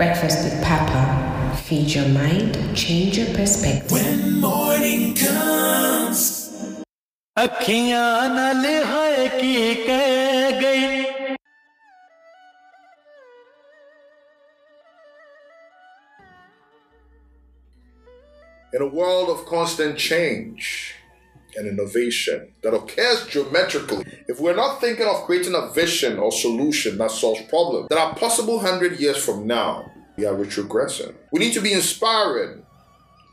Breakfast with Papa. Feed your mind, change your perspective. When morning comes. अखियां न लिहाए की कह गई In a world of constant change and innovation that occurs geometrically, if we're not thinking of creating a vision or solution that solves problems that are possible 100 years from now, we are retrogressing. We need to be inspiring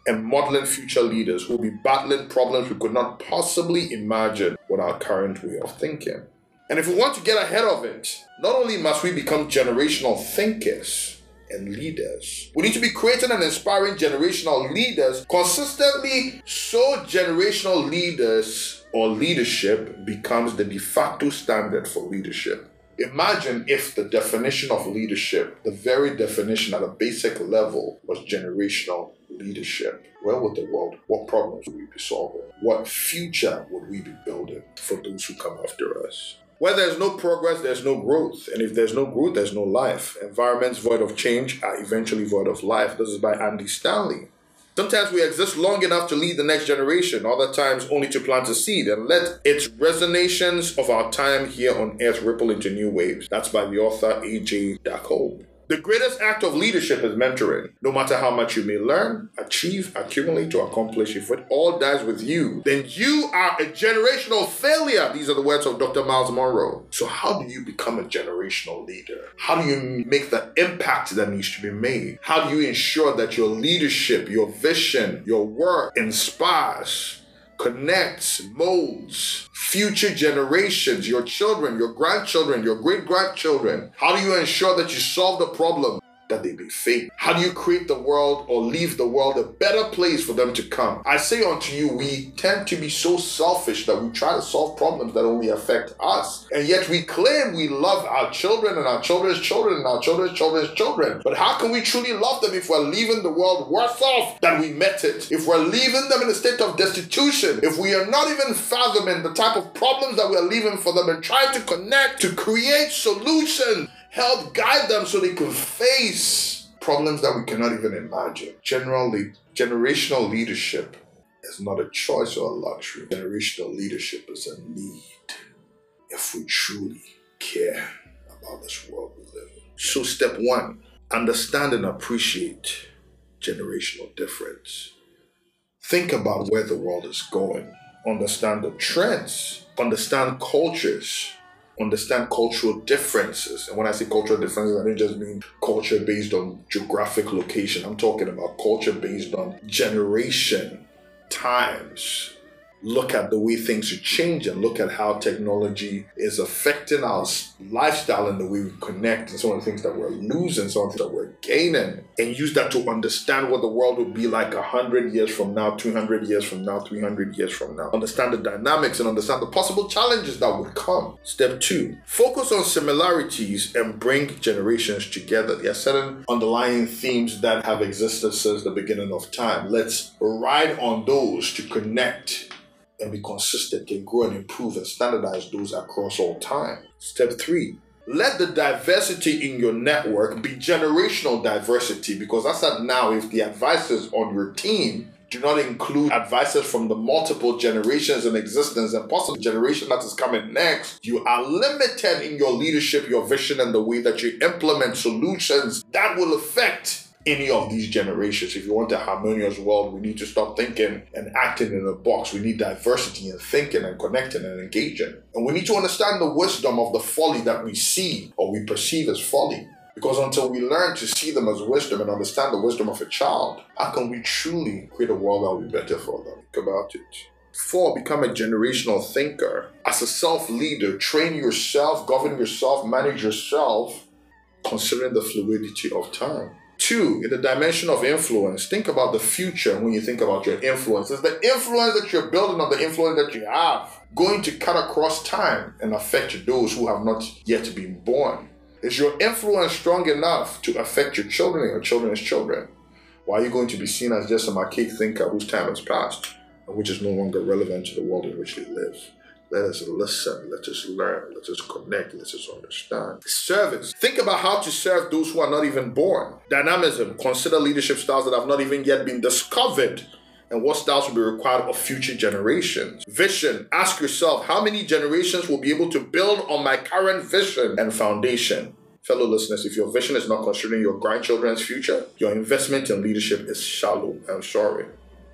and modeling future leaders who will be battling problems we could not possibly imagine with our current way of thinking. And if we want to get ahead of it, not only must we become generational thinkers, and leaders. We need to be creating and inspiring generational leaders consistently so generational leaders or leadership becomes the de facto standard for leadership. Imagine if the definition of leadership, the very definition at a basic level, was generational leadership. Where would the world, what problems would we be solving? What future would we be building for those who come after us? Where there's no progress, there's no growth. And if there's no growth, there's no life. Environments void of change are eventually void of life. This is by Andy Stanley. Sometimes we exist long enough to lead the next generation, other times only to plant a seed and let its resonations of our time here on earth ripple into new waves. That's by the author A.J. Dacombe. The greatest act of leadership is mentoring. No matter how much you may learn, achieve, accumulate, or accomplish, if it all dies with you, then you are a generational failure. These are the words of Dr. Myles Munroe. So, how do you become a generational leader? How do you make the impact that needs to be made? How do you ensure that your leadership, your vision, your work inspires? Connects, molds future generations, your children, your grandchildren, your great grandchildren? How do you ensure that you solve the problem that they be face? How do you create the world or leave the world a better place for them to come? I say unto you, we tend to be so selfish that we try to solve problems that only affect us. And yet we claim we love our children and our children's children and our children's children's children. But how can we truly love them if we're leaving the world worse off than we met it? If we're leaving them in a state of destitution? If we are not even fathoming the type of problems that we're leaving for them and trying to connect to create solutions help guide them so they can face problems that we cannot even imagine. Generally, generational leadership is not a choice or a luxury. Generational leadership is a need if we truly care about this world we live in. So, step one understand and appreciate generational difference. Think about where the world is going, understand the trends, understand cultures understand cultural differences. And when I say cultural differences, I don't just mean culture based on geographic location. I'm talking about culture based on generation, times, look at the way things are changing, look at how technology is affecting our lifestyle and the way we connect, and some of the things that we're losing, some of the things that we're gaining, and use that to understand what the world will be like 100 years from now, 200 years from now, 300 years from now. Understand the dynamics and understand the possible challenges that would come. Step two, focus on similarities and bring generations together. There are certain underlying themes that have existed since the beginning of time. Let's ride on those to connect and be consistent and grow and improve and standardize those across all time. Step three, let the diversity in your network be generational diversity because as I said now if the advisors on your team do not include advisors from the multiple generations in existence and possible generation that is coming next, you are limited in your leadership, your vision, and the way that you implement solutions that will affect any of these generations. If you want a harmonious world, we need to stop thinking and acting in a box. We need diversity in thinking and connecting and engaging. And we need to understand the wisdom of the folly that we see or we perceive as folly. Because until we learn to see them as wisdom and understand the wisdom of a child, how can we truly create a world that will be better for them? Think about it. Four, become a generational thinker. As a self leader, train yourself, govern yourself, manage yourself, considering the fluidity of time. Two, in the dimension of influence, think about the future when you think about your influence. Is the influence that you're building or the influence that you have going to cut across time and affect those who have not yet been born? Is your influence strong enough to affect your children and your children's children? Or are you going to be seen as just some archaic thinker whose time has passed and which is no longer relevant to the world in which they live? Let us listen. Let us learn. Let us connect. Let us understand. Service. Think about how to serve those who are not even born. Dynamism. Consider leadership styles that have not even yet been discovered and what styles will be required of future generations. Vision. Ask yourself how many generations will be able to build on my current vision and foundation. Fellow listeners, if your vision is not considering your grandchildren's future, your investment in leadership is shallow. I'm sorry.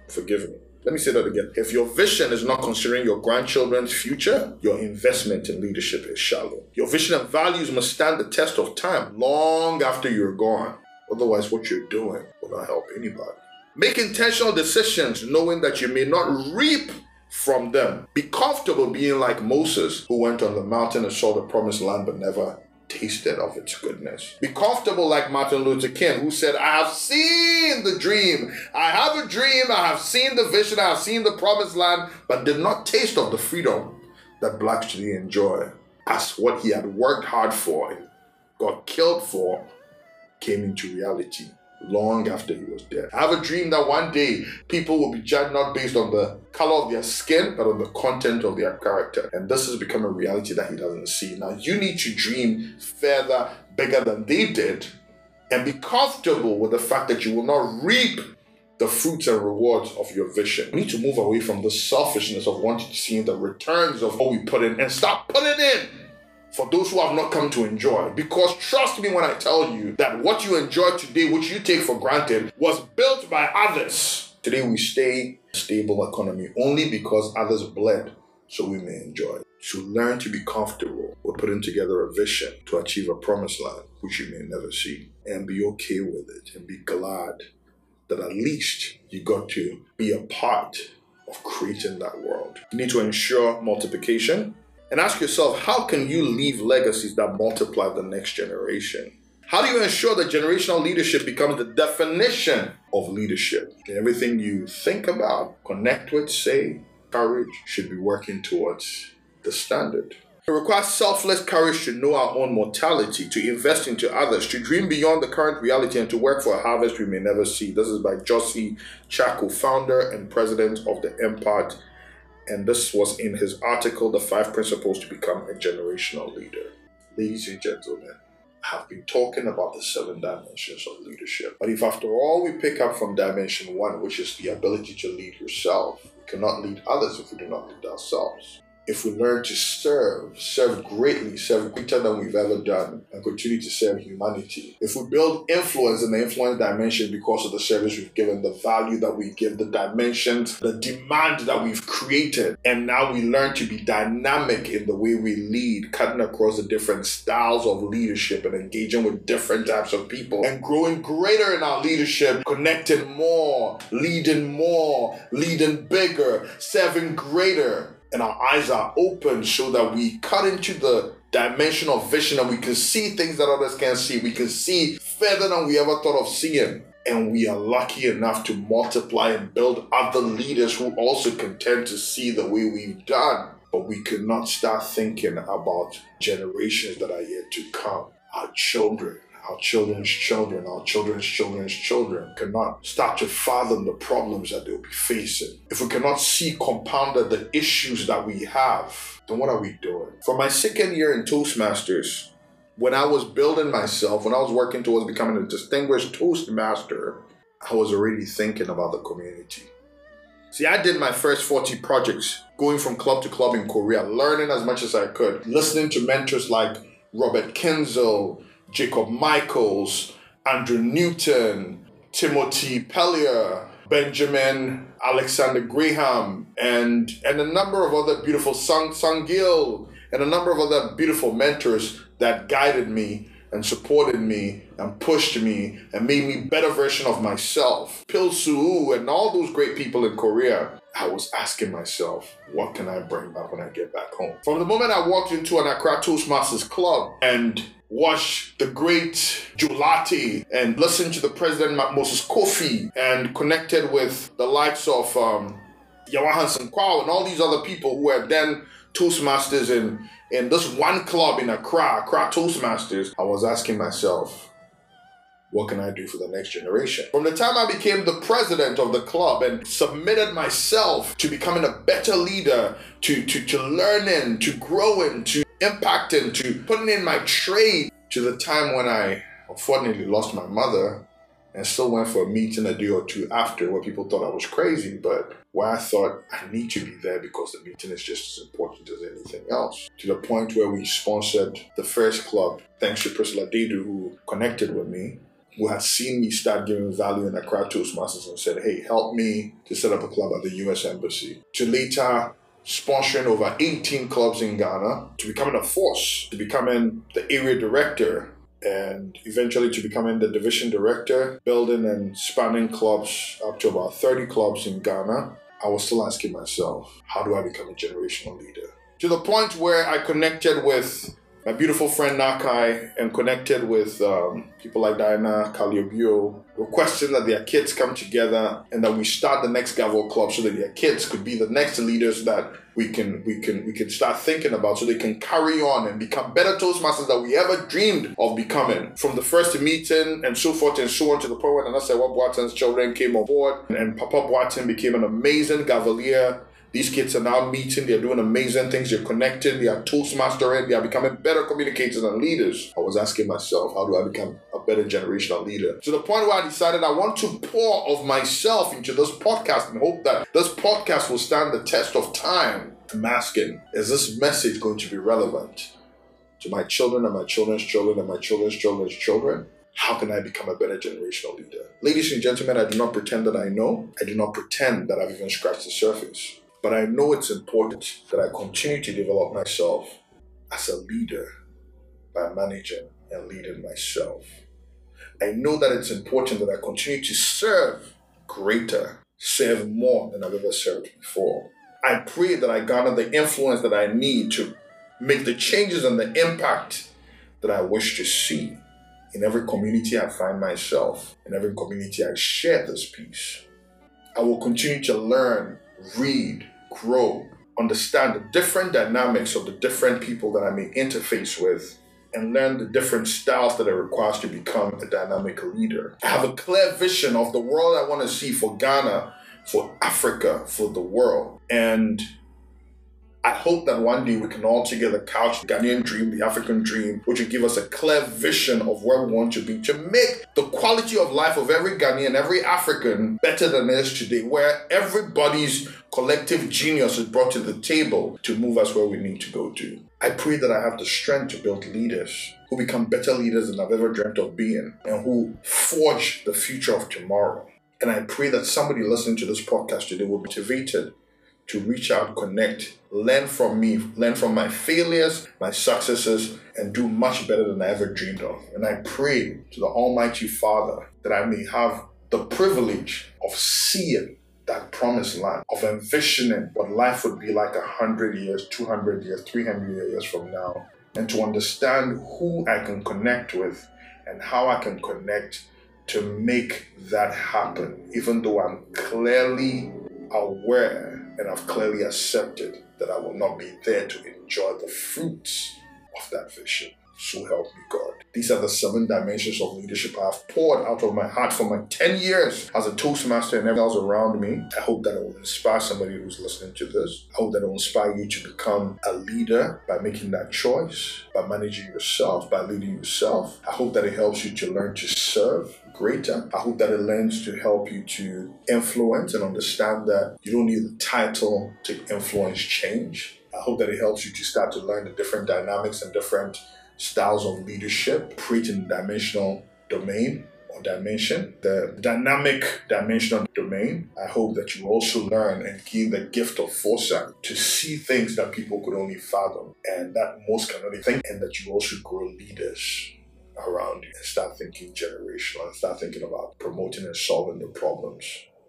Forgive me. Let me say that again. If your vision is not considering your grandchildren's future, your investment in leadership is shallow. Your vision and values must stand the test of time long after you're gone. Otherwise, what you're doing will not help anybody. Make intentional decisions knowing that you may not reap from them. Be comfortable being like Moses, who went on the mountain and saw the promised land but never tasted of its goodness. Be comfortable like Martin Luther King, who said, I have seen the dream. I have a dream. I have seen the vision. I have seen the promised land, but did not taste of the freedom that blacks today enjoy. As what he had worked hard for got killed for came into reality long after he was dead. I have a dream that one day people will be judged not based on the color of their skin, but on the content of their character. And this has become a reality that he doesn't see. Now, you need to dream further, bigger than they did, and be comfortable with the fact that you will not reap the fruits and rewards of your vision. We need to move away from the selfishness of wanting to see the returns of what we put in and stop putting in for those who have not come to enjoy. Because trust me when I tell you that what you enjoy today, which you take for granted, was built by others. Today we stay a stable economy only because others bled so we may enjoy. To learn to be comfortable with putting together a vision to achieve a promised land which you may never see and be okay with it and be glad that at least you got to be a part of creating that world. You need to ensure multiplication and ask yourself how can you leave legacies that multiply the next generation? How do you ensure that generational leadership becomes the definition of leadership? Everything you think about, connect with, say, courage should be working towards the standard. It requires selfless courage to know our own mortality, to invest into others, to dream beyond the current reality, and to work for a harvest we may never see. This is by Jossy Chacko, founder and president of the Empart and this was in his article, The Five Principles to Become a Generational Leader. Ladies and gentlemen, I have been talking about the seven dimensions of leadership. But if after all we pick up from dimension one, which is the ability to lead yourself, we cannot lead others if we do not lead ourselves if we learn to serve, serve greatly, serve greater than we've ever done, and continue to serve humanity, if we build influence in the influence dimension because of the service we've given, the value that we give, the dimensions, the demand that we've created, and now we learn to be dynamic in the way we lead, cutting across the different styles of leadership and engaging with different types of people, and growing greater in our leadership, connecting more, leading more, leading bigger, serving greater and our eyes are open so that we cut into the dimension of vision and we can see things that others can't see. We can see further than we ever thought of seeing. And we are lucky enough to multiply and build other leaders who also can tend to see the way we've done. But we cannot start thinking about generations that are yet to come, our children, our children's children, our children's children's children cannot start to fathom the problems that they'll be facing. If we cannot see compounded the issues that we have, then what are we doing? For my second year in Toastmasters, when I was building myself, when I was working towards becoming a distinguished Toastmaster, I was already thinking about the community. See, I did my first 40 projects going from club to club in Korea, learning as much as I could, listening to mentors like Robert Kenzel, Jacob Michaels, Andrew Newton, Timothy Pellier, Benjamin Alexander Graham, and and a number of other beautiful Sung Sung Gil, and a number of other beautiful mentors that guided me and supported me and pushed me and made me better version of myself. Pil Suu and all those great people in Korea. I was asking myself, what can I bring back when I get back home? From the moment I walked into an Accra Toastmasters club and watch the great Julati and listen to the president Moses Kofi and connected with the likes of um, Yawahan Kwao and all these other people who have then Toastmasters in, in this one club in Accra, Accra Toastmasters, I was asking myself, what can I do for the next generation? From the time I became the president of the club and submitted myself to becoming a better leader, to, to, to learning, to growing, to impacting, to putting in my trade, to the time when I unfortunately lost my mother and still went for a meeting a day or two after where people thought I was crazy, but where I thought I need to be there because the meeting is just as important as anything else. To the point where we sponsored the first club, thanks to Priscilla Dedu, who connected with me, who had seen me start giving value in Accra Toastmasters and said, hey, help me to set up a club at the US Embassy. To later sponsoring over 18 clubs in Ghana, to becoming a force, to becoming the area director and eventually to becoming the division director, building and spanning clubs up to about 30 clubs in Ghana, I was still asking myself, how do I become a generational leader? To the point where I connected with my beautiful friend Nakai and connected with um, people like Diana Caliobio, requesting that their kids come together and that we start the next Gavel Club so that their kids could be the next leaders that we can we can we can start thinking about so they can carry on and become better Toastmasters that we ever dreamed of becoming. From the first meeting and so forth and so on to the point Nana Sewa Boateng's children came on board and Papa Boateng became an amazing Gavelier these kids are now meeting, they're doing amazing things, they're connecting, they are Toastmastering, they are becoming better communicators and leaders. I was asking myself, how do I become a better generational leader? To the point where I decided I want to pour of myself into this podcast and hope that this podcast will stand the test of time. I'm asking, is this message going to be relevant to my children and my children's children and my children's children's children? How can I become a better generational leader? Ladies and gentlemen, I do not pretend that I know. I do not pretend that I've even scratched the surface. But I know it's important that I continue to develop myself as a leader by managing and leading myself. I know that it's important that I continue to serve greater, serve more than I've ever served before. I pray that I garner the influence that I need to make the changes and the impact that I wish to see in every community I find myself, in every community I share this peace. I will continue to learn, read, grow, understand the different dynamics of the different people that I may interface with, and learn the different styles that it requires to become a dynamic leader. I have a clear vision of the world I want to see for Ghana, for Africa, for the world. And I hope that one day we can all together couch the Ghanaian dream, the African dream, which will give us a clear vision of where we want to be to make the quality of life of every Ghanaian, every African better than it is today, where everybody's collective genius is brought to the table to move us where we need to go to. I pray that I have the strength to build leaders who become better leaders than I've ever dreamt of being and who forge the future of tomorrow. And I pray that somebody listening to this podcast today will be motivated to reach out, connect, learn from me, learn from my failures, my successes, and do much better than I ever dreamed of. And I pray to the Almighty Father that I may have the privilege of seeing that promised land, of envisioning what life would be like 100 years, 200 years, 300 years from now, and to understand who I can connect with and how I can connect to make that happen, even though I'm clearly aware and I've clearly accepted that I will not be there to enjoy the fruits of that vision. So help me God. These are the seven dimensions of leadership I've poured out of my heart for my 10 years as a Toastmaster and everyone else around me. I hope that it will inspire somebody who's listening to this. I hope that it will inspire you to become a leader by making that choice, by managing yourself, by leading yourself. I hope that it helps you to learn to serve greater. I hope that it learns to help you to influence and understand that you don't need the title to influence change. I hope that it helps you to start to learn the different dynamics and different styles of leadership, creating dimensional domain or dimension, the dynamic dimensional domain. I hope that you also learn and gain the gift of foresight to see things that people could only fathom and that most can only think, and that you also grow leaders around you and start thinking generational and start thinking about promoting and solving the problems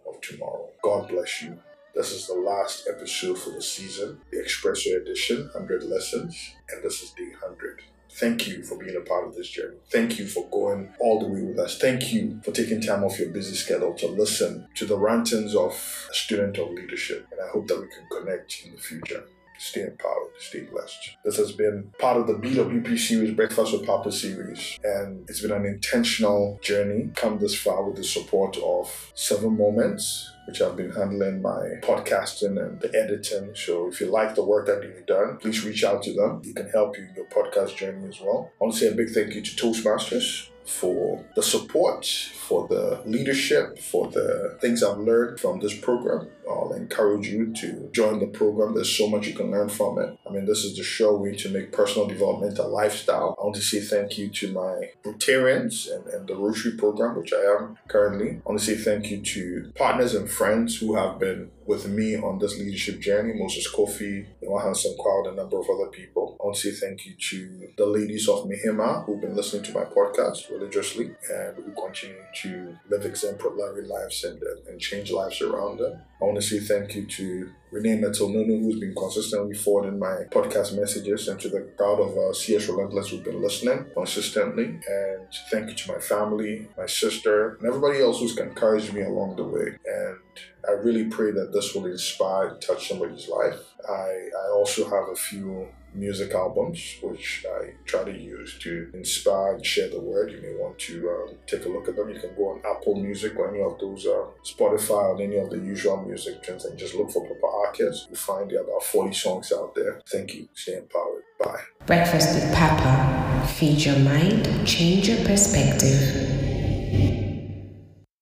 of tomorrow. God bless you. This is the last episode for the season, the Expresso Edition, 100 Lessons, and this is day 100. Thank you for being a part of this journey. Thank you for going all the way with us. Thank you for taking time off your busy schedule to listen to the rantings of a student of leadership. And I hope that we can connect in the future. Stay empowered. Stay blessed. This has been part of the BWP series, Breakfast with Papa series, and it's been an intentional journey. Come this far with the support of Seven Moments, which I've been handling my podcasting and the editing. So if you like the work that you've done, please reach out to them. They can help you in your podcast journey as well. I want to say a big thank you to Toastmasters for the support, for the leadership, for the things I've learned from this program. I'll encourage you to join the program. There's so much you can learn from it. I mean, this is the show we need to make personal development a lifestyle. I want to say thank you to my Rotarians and, and the Rotary program, which I am currently. I want to say thank you to partners and friends who have been with me on this leadership journey, Moses Kofi, Hanson Crowd, a number of other people. I want to say thank you to the ladies of Mihima who've been listening to my podcast religiously and who continue to live exemplary lives and, and change lives around them. I want to say thank you to Renee Metal Nunu, who's been consistently forwarding my podcast messages, and to the crowd of uh, CS Relentless who've been listening consistently. And thank you to my family, my sister, and everybody else who's encouraged me along the way. And I really pray that this will inspire and touch somebody's life. I, I also have a few music albums, which I try to use to inspire and share the word. You may want to um, take a look at them. You can go on Apple Music or any of those, uh, Spotify or any of the usual music trends and just look for Papa Arcus. You'll find there about 40 songs out there. Thank you. Stay empowered. Bye. Breakfast with Papa. Feed your mind, change your perspective.